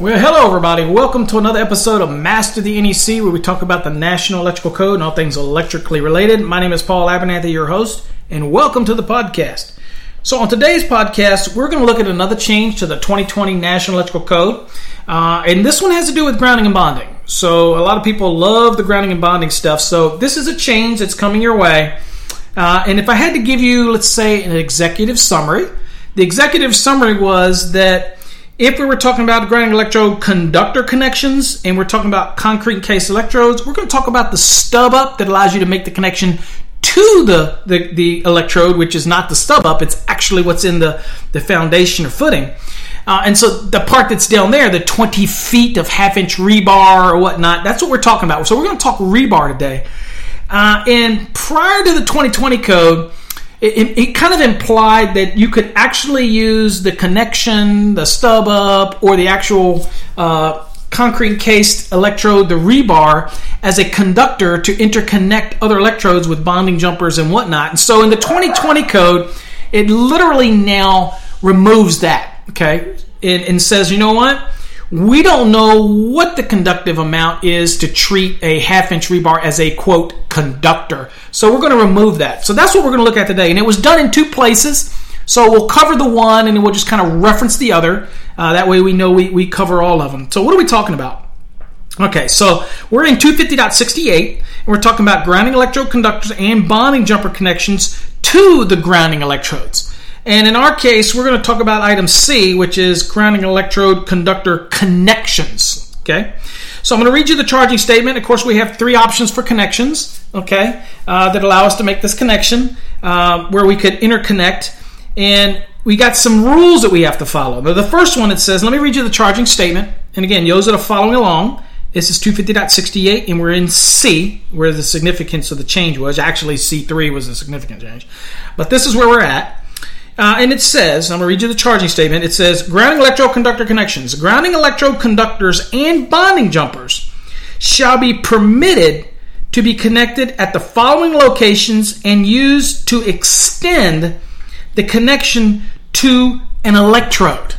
Well, hello, everybody. Welcome to another episode of Master the NEC, where we talk about the National Electrical Code and all things electrically related. My name is Paul Abernathy, your host, and welcome to the podcast. So, on today's podcast, we're going to look at another change to the 2020 National Electrical Code, uh, and this one has to do with grounding and bonding. So, a lot of people love the grounding and bonding stuff. So, this is a change that's coming your way. Uh, and if I had to give you, let's say, an executive summary, the executive summary was that if we were talking about grounding electrode conductor connections and we're talking about concrete case electrodes, we're going to talk about the stub up that allows you to make the connection to the, the, the electrode, which is not the stub up, it's actually what's in the, the foundation or footing. Uh, and so the part that's down there, the 20 feet of half inch rebar or whatnot, that's what we're talking about. So we're going to talk rebar today. Uh, and prior to the 2020 code, it, it, kind of implied that you could actually use the connection, the stub up, or the actual uh, concrete cased electrode, the rebar, as a conductor to interconnect other electrodes with bonding jumpers and whatnot. And so in the 2020 code, it literally now removes that, okay, and, and says, you know what? We don't know what the conductive amount is to treat a half inch rebar as a quote conductor. So we're going to remove that. So that's what we're going to look at today. And it was done in two places. So we'll cover the one and we'll just kind of reference the other. Uh, that way we know we, we cover all of them. So what are we talking about? Okay, so we're in 250.68 and we're talking about grounding electrode conductors and bonding jumper connections to the grounding electrodes. And in our case, we're going to talk about item C, which is grounding electrode conductor connections. Okay, so I'm going to read you the charging statement. Of course, we have three options for connections. Okay, uh, that allow us to make this connection uh, where we could interconnect, and we got some rules that we have to follow. Now, the first one it says, let me read you the charging statement. And again, those that are following along, this is 250.68, and we're in C, where the significance of the change was. Actually, C3 was the significant change, but this is where we're at. Uh, and it says, I'm going to read you the charging statement. It says, grounding electrode conductor connections. Grounding electrode conductors and bonding jumpers shall be permitted to be connected at the following locations and used to extend the connection to an electrode.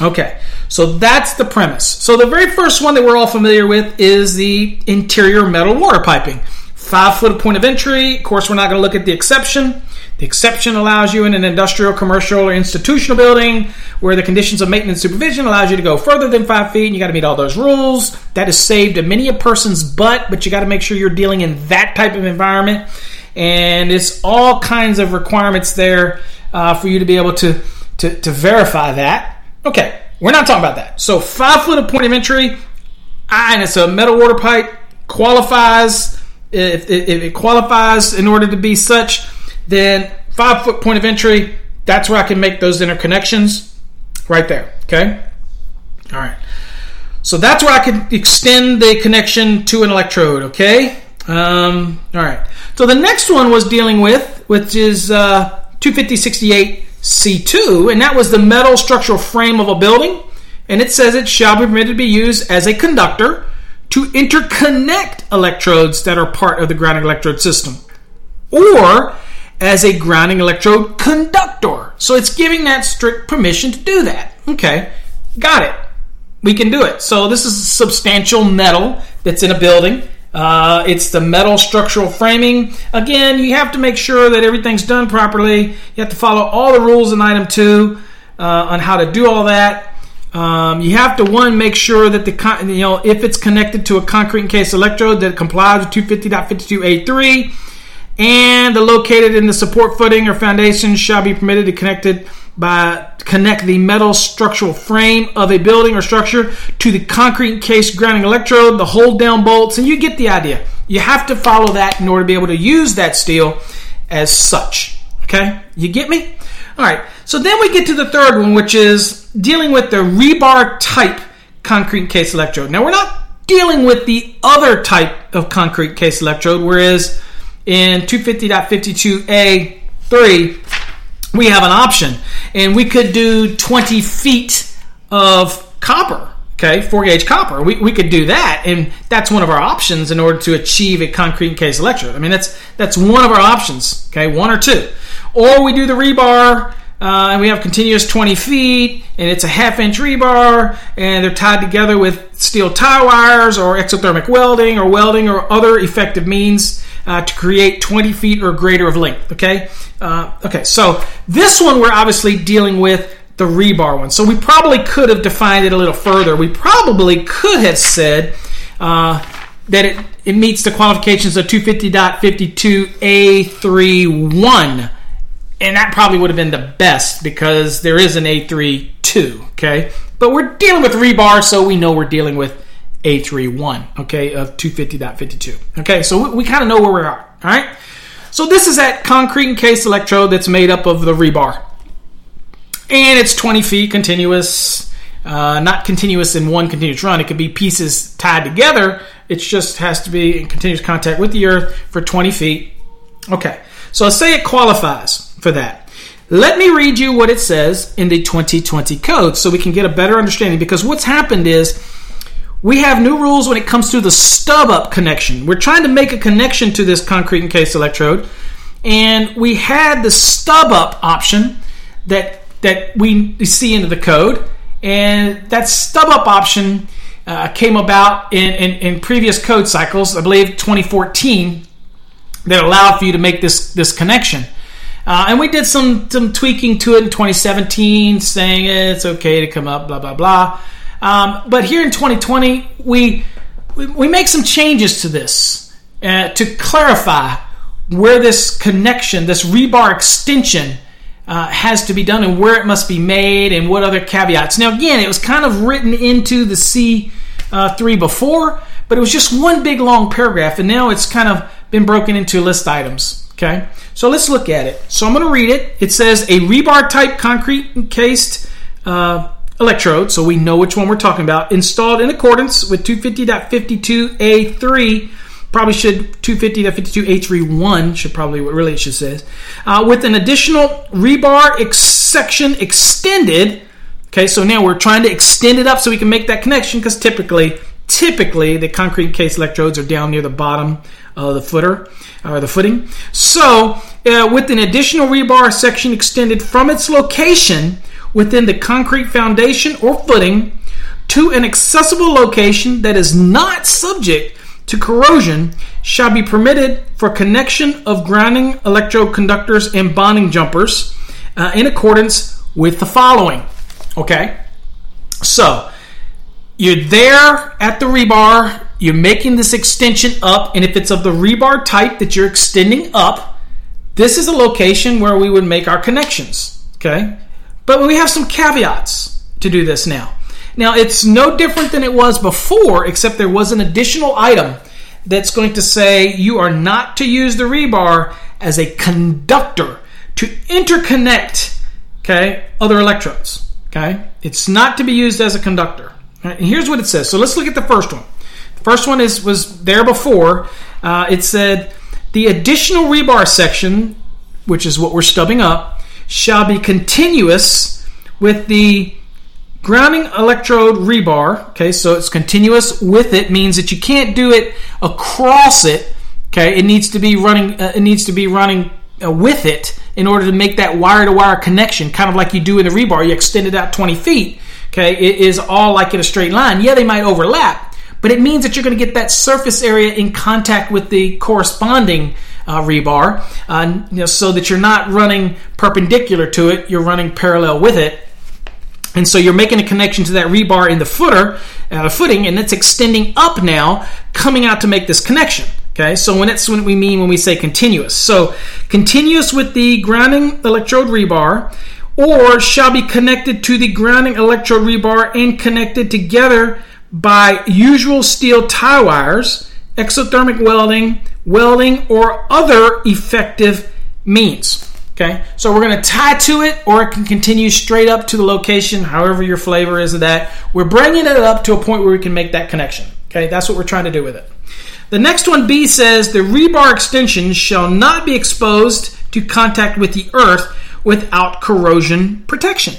Okay, so that's the premise. So the very first one that we're all familiar with is the interior metal water piping. Five foot point of entry. Of course, we're not going to look at the exception. The exception allows you in an industrial, commercial, or institutional building where the conditions of maintenance supervision allows you to go further than five feet. And you got to meet all those rules. That has saved many a person's butt, but you got to make sure you're dealing in that type of environment. And it's all kinds of requirements there uh, for you to be able to, to to verify that. Okay, we're not talking about that. So five foot of point of entry, and it's a metal water pipe qualifies. If, if it qualifies in order to be such, then five foot point of entry, that's where I can make those interconnections right there. Okay. All right. So that's where I can extend the connection to an electrode. Okay. Um, all right. So the next one was dealing with, which is uh, 25068 C2, and that was the metal structural frame of a building. And it says it shall be permitted to be used as a conductor to interconnect electrodes that are part of the grounding electrode system. Or as a grounding electrode conductor. So it's giving that strict permission to do that. Okay, got it. We can do it. So this is substantial metal that's in a building. Uh, it's the metal structural framing. Again, you have to make sure that everything's done properly. You have to follow all the rules in item two uh, on how to do all that. Um, you have to one make sure that the con- you know if it's connected to a concrete encased electrode that complies with 250.52a3 and the located in the support footing or foundation shall be permitted to connected by connect the metal structural frame of a building or structure to the concrete case grounding electrode, the hold down bolts, and you get the idea. You have to follow that in order to be able to use that steel as such. Okay? You get me? All right. So then we get to the third one, which is dealing with the rebar type concrete case electrode. Now we're not dealing with the other type of concrete case electrode, whereas in 250.52A3, we have an option. And we could do 20 feet of copper, okay, 4 gauge copper. We, we could do that, and that's one of our options in order to achieve a concrete case electrode. I mean, that's, that's one of our options, okay, one or two. Or we do the rebar. Uh, and we have continuous 20 feet, and it's a half inch rebar, and they're tied together with steel tie wires or exothermic welding or welding or other effective means uh, to create 20 feet or greater of length. Okay, uh, okay. So this one we're obviously dealing with the rebar one. So we probably could have defined it a little further. We probably could have said uh, that it, it meets the qualifications of 250.52A31 and that probably would have been the best because there is an A32, okay? But we're dealing with rebar, so we know we're dealing with A31, okay, of 250.52. Okay, so we, we kind of know where we are, all right? So this is that concrete encased electrode that's made up of the rebar. And it's 20 feet continuous, uh, not continuous in one continuous run. It could be pieces tied together. It just has to be in continuous contact with the earth for 20 feet. Okay, so let's say it qualifies for that. Let me read you what it says in the 2020 code so we can get a better understanding because what's happened is we have new rules when it comes to the stub up connection. We're trying to make a connection to this concrete encased electrode and we had the stub up option that that we see into the code and that stub up option uh, came about in, in, in previous code cycles, I believe 2014, that allowed for you to make this this connection. Uh, and we did some some tweaking to it in 2017, saying it's okay to come up, blah blah blah. Um, but here in 2020, we, we, we make some changes to this uh, to clarify where this connection, this rebar extension, uh, has to be done and where it must be made and what other caveats. Now, again, it was kind of written into the C3 uh, before, but it was just one big long paragraph, and now it's kind of been broken into list items. Okay, so let's look at it. So I'm going to read it. It says a rebar type concrete encased uh, electrode, so we know which one we're talking about, installed in accordance with 250.52A3. Probably should 250.52A31 should probably what really it should say, uh, with an additional rebar ex- section extended. Okay, so now we're trying to extend it up so we can make that connection because typically, typically the concrete case electrodes are down near the bottom of the footer or the footing. So, uh, with an additional rebar section extended from its location within the concrete foundation or footing to an accessible location that is not subject to corrosion shall be permitted for connection of grounding electrode conductors and bonding jumpers uh, in accordance with the following. Okay? So, you're there at the rebar, you're making this extension up, and if it's of the rebar type that you're extending up, this is a location where we would make our connections. Okay? But we have some caveats to do this now. Now, it's no different than it was before, except there was an additional item that's going to say you are not to use the rebar as a conductor to interconnect okay, other electrodes. Okay? It's not to be used as a conductor. And here's what it says. So let's look at the first one. The first one is was there before. Uh, it said the additional rebar section, which is what we're stubbing up, shall be continuous with the grounding electrode rebar. Okay, so it's continuous with it means that you can't do it across it. Okay, it needs to be running. Uh, it needs to be running uh, with it in order to make that wire to wire connection, kind of like you do in the rebar. You extend it out 20 feet. Okay, it is all like in a straight line. Yeah, they might overlap, but it means that you're going to get that surface area in contact with the corresponding uh, rebar, uh, you know, so that you're not running perpendicular to it, you're running parallel with it. And so you're making a connection to that rebar in the footer, uh, footing, and it's extending up now, coming out to make this connection. Okay, so when that's what we mean when we say continuous. So continuous with the grounding electrode rebar, or shall be connected to the grounding electrode rebar and connected together by usual steel tie wires, exothermic welding, welding, or other effective means. Okay, so we're going to tie to it, or it can continue straight up to the location, however your flavor is of that. We're bringing it up to a point where we can make that connection. Okay, that's what we're trying to do with it. The next one, B, says the rebar extension shall not be exposed to contact with the earth without corrosion protection.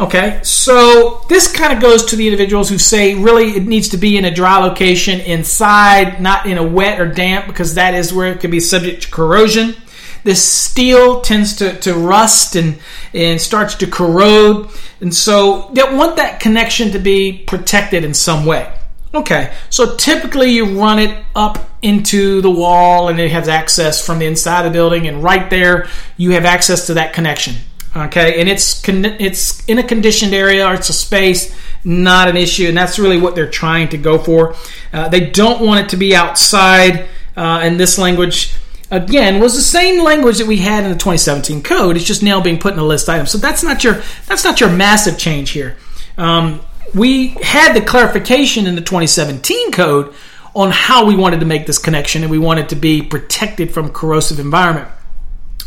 Okay, so this kind of goes to the individuals who say really it needs to be in a dry location inside, not in a wet or damp, because that is where it could be subject to corrosion. This steel tends to, to rust and, and starts to corrode, and so they want that connection to be protected in some way. Okay, so typically you run it up into the wall and it has access from the inside of the building, and right there you have access to that connection. Okay, and it's con- it's in a conditioned area or it's a space, not an issue, and that's really what they're trying to go for. Uh, they don't want it to be outside. Uh, in this language, again, was the same language that we had in the 2017 code. It's just now being put in a list item. So that's not your that's not your massive change here. Um, we had the clarification in the 2017 code on how we wanted to make this connection, and we wanted to be protected from corrosive environment.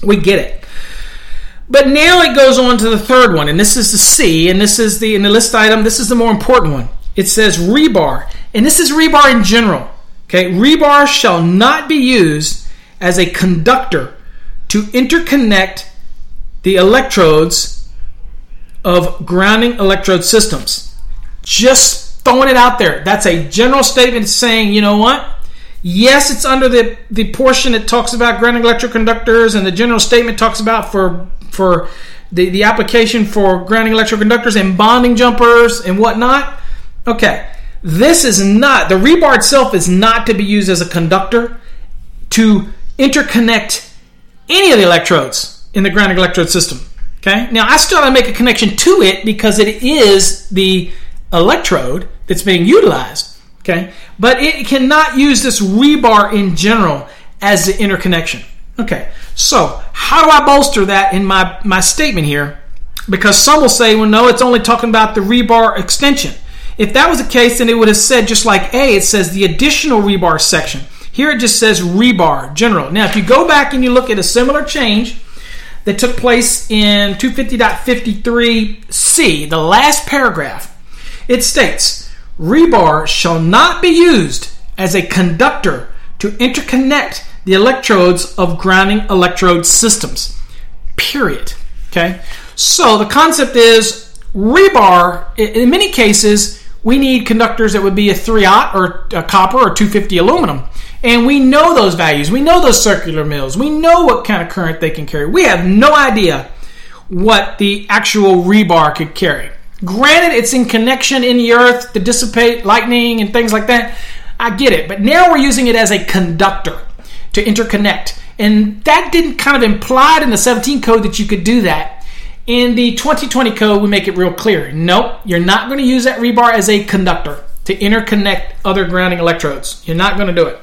We get it. But now it goes on to the third one, and this is the C, and this is the in the list item. This is the more important one. It says rebar, and this is rebar in general. Okay, rebar shall not be used as a conductor to interconnect the electrodes of grounding electrode systems. Just throwing it out there. That's a general statement saying, you know what? Yes, it's under the, the portion that talks about grounding electrode conductors, and the general statement talks about for for the, the application for grounding electrode conductors and bonding jumpers and whatnot. Okay, this is not the rebar itself is not to be used as a conductor to interconnect any of the electrodes in the grounding electrode system. Okay, now I still have to make a connection to it because it is the electrode that's being utilized. Okay, but it cannot use this rebar in general as the interconnection. Okay, so how do I bolster that in my, my statement here? Because some will say, well, no, it's only talking about the rebar extension. If that was the case, then it would have said just like A, it says the additional rebar section. Here it just says rebar general. Now, if you go back and you look at a similar change that took place in 250.53c, the last paragraph, it states rebar shall not be used as a conductor to interconnect the electrodes of grounding electrode systems. Period. Okay? So the concept is rebar, in many cases, we need conductors that would be a 3-aught or a copper or 250 aluminum. And we know those values. We know those circular mills. We know what kind of current they can carry. We have no idea what the actual rebar could carry. Granted, it's in connection in the earth to dissipate lightning and things like that. I get it. But now we're using it as a conductor to interconnect. And that didn't kind of implied in the 17 code that you could do that. In the 2020 code, we make it real clear. Nope, you're not going to use that rebar as a conductor to interconnect other grounding electrodes. You're not going to do it.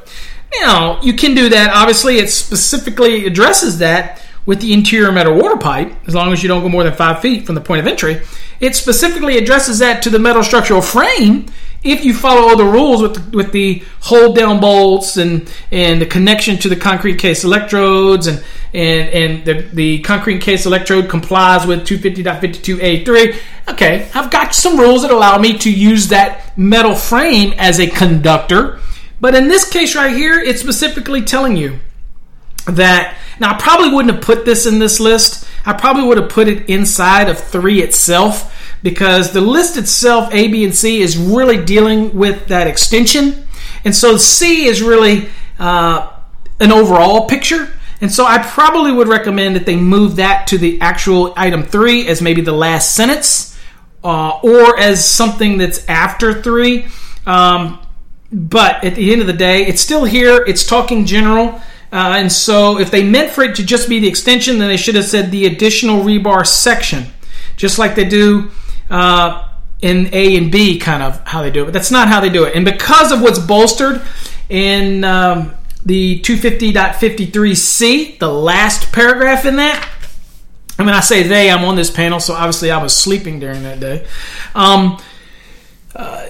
Now, you can do that. Obviously, it specifically addresses that with the interior metal water pipe, as long as you don't go more than five feet from the point of entry. It specifically addresses that to the metal structural frame if you follow all the rules with the, with the hold down bolts and and the connection to the concrete case electrodes and and and the, the concrete case electrode complies with 250.52a3 okay i've got some rules that allow me to use that metal frame as a conductor but in this case right here it's specifically telling you that now i probably wouldn't have put this in this list i probably would have put it inside of 3 itself because the list itself, A, B, and C, is really dealing with that extension. And so C is really uh, an overall picture. And so I probably would recommend that they move that to the actual item three as maybe the last sentence uh, or as something that's after three. Um, but at the end of the day, it's still here. It's talking general. Uh, and so if they meant for it to just be the extension, then they should have said the additional rebar section, just like they do uh, in A and B, kind of how they do it. But that's not how they do it. And because of what's bolstered in um, the 250.53c, the last paragraph in that, I mean, I say they, I'm on this panel, so obviously I was sleeping during that day. Um, uh,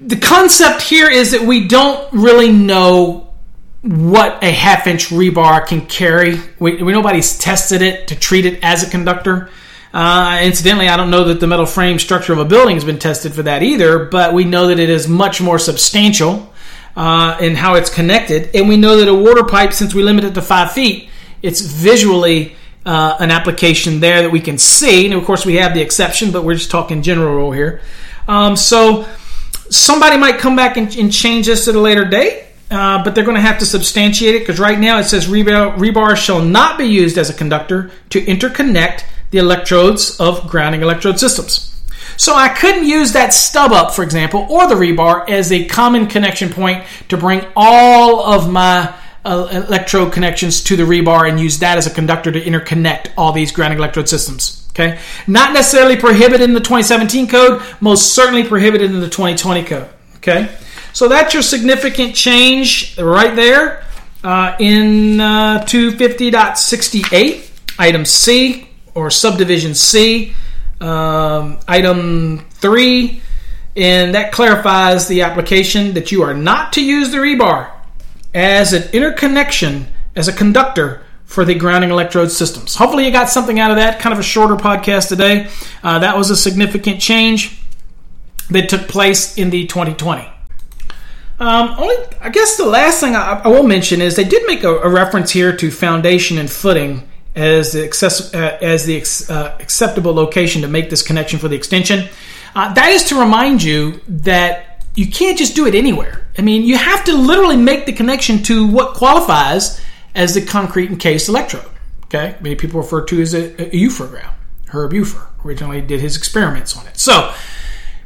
the concept here is that we don't really know what a half inch rebar can carry. We, we, nobody's tested it to treat it as a conductor. Uh, incidentally, I don't know that the metal frame structure of a building has been tested for that either, but we know that it is much more substantial. uh, and how it's connected. And we know that a water pipe, since we limit it to five feet, it's visually uh, an application there that we can see. And of course, we have the exception, but we're just talking general rule here. Um, so somebody might come back and, and change this at a later date. Uh, but they're going to have to substantiate it because right now it says rebar, shall not be used as a conductor to interconnect the electrodes of grounding electrode systems. So I couldn't use that stub up, for example, or the rebar as a common connection point to bring all of my uh, electrode connections to the rebar and use that as a conductor to interconnect all these grounding electrode systems. Okay, not necessarily prohibited in the 2017 code, most certainly prohibited in the 2020 code. Okay, so that's your significant change right there uh, in uh, 250.68, item C or subdivision C um, item three, and that clarifies the application that you are not to use the rebar as an interconnection as a conductor for the grounding electrode systems. Hopefully, you got something out of that. Kind of a shorter podcast today. Uh, that was a significant change that took place in the 2020. Um, only, I guess the last thing I, I will mention is they did make a, a reference here to foundation and footing as the, access, uh, as the uh, acceptable location to make this connection for the extension. Uh, that is to remind you that you can't just do it anywhere. I mean, you have to literally make the connection to what qualifies as the concrete encased electrode. Okay, many people refer to as a, a ground. Herb Ufer originally did his experiments on it. So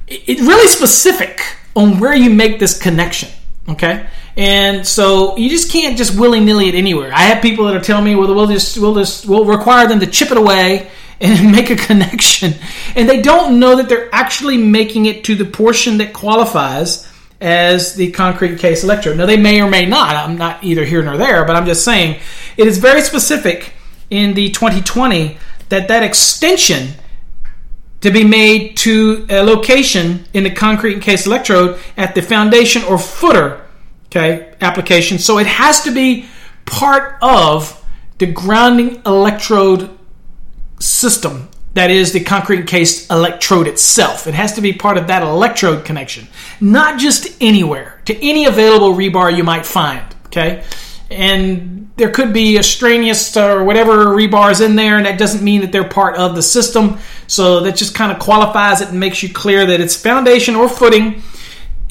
it's really specific on where you make this connection. Okay, and so you just can't just willy nilly it anywhere. I have people that are telling me, well, we'll just we'll just we'll require them to chip it away and make a connection, and they don't know that they're actually making it to the portion that qualifies as the concrete case electrode. Now they may or may not. I'm not either here nor there, but I'm just saying it is very specific in the 2020 that that extension to be made to a location in the concrete case electrode at the foundation or footer okay, application. So it has to be part of the grounding electrode system that is the concrete encased electrode itself. It has to be part of that electrode connection, not just anywhere, to any available rebar you might find, okay? And there could be extraneous or whatever rebars in there, and that doesn't mean that they're part of the system. So that just kind of qualifies it and makes you clear that it's foundation or footing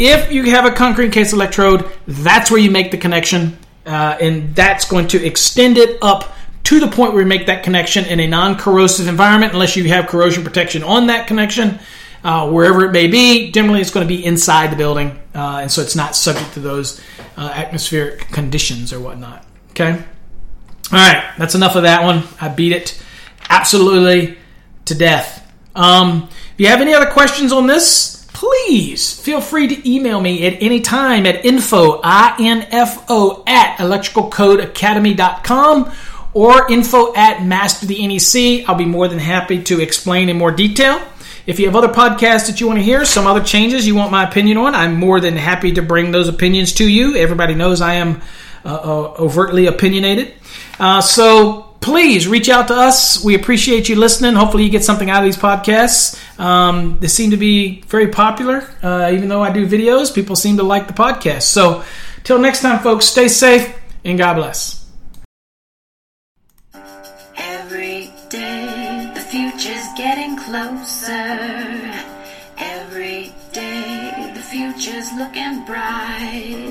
if you have a concrete case electrode, that's where you make the connection, uh, and that's going to extend it up to the point where you make that connection in a non-corrosive environment, unless you have corrosion protection on that connection. Uh, wherever it may be, generally it's going to be inside the building, uh, and so it's not subject to those uh, atmospheric conditions or whatnot. Okay? All right, that's enough of that one. I beat it absolutely to death. Um, if you have any other questions on this, please feel free to email me at any time at info, I-N-F-O, at electricalcodeacademy.com or info at master the NEC. I'll be more than happy to explain in more detail. If you have other podcasts that you want to hear, some other changes you want my opinion on, I'm more than happy to bring those opinions to you. Everybody knows I am uh, uh overtly opinionated. Uh, so please reach out to us. We appreciate you listening. Hopefully, you get something out of these podcasts. Um, they seem to be very popular. Uh, even though I do videos, people seem to like the podcast. So, till next time, folks, stay safe and God bless. looking bright.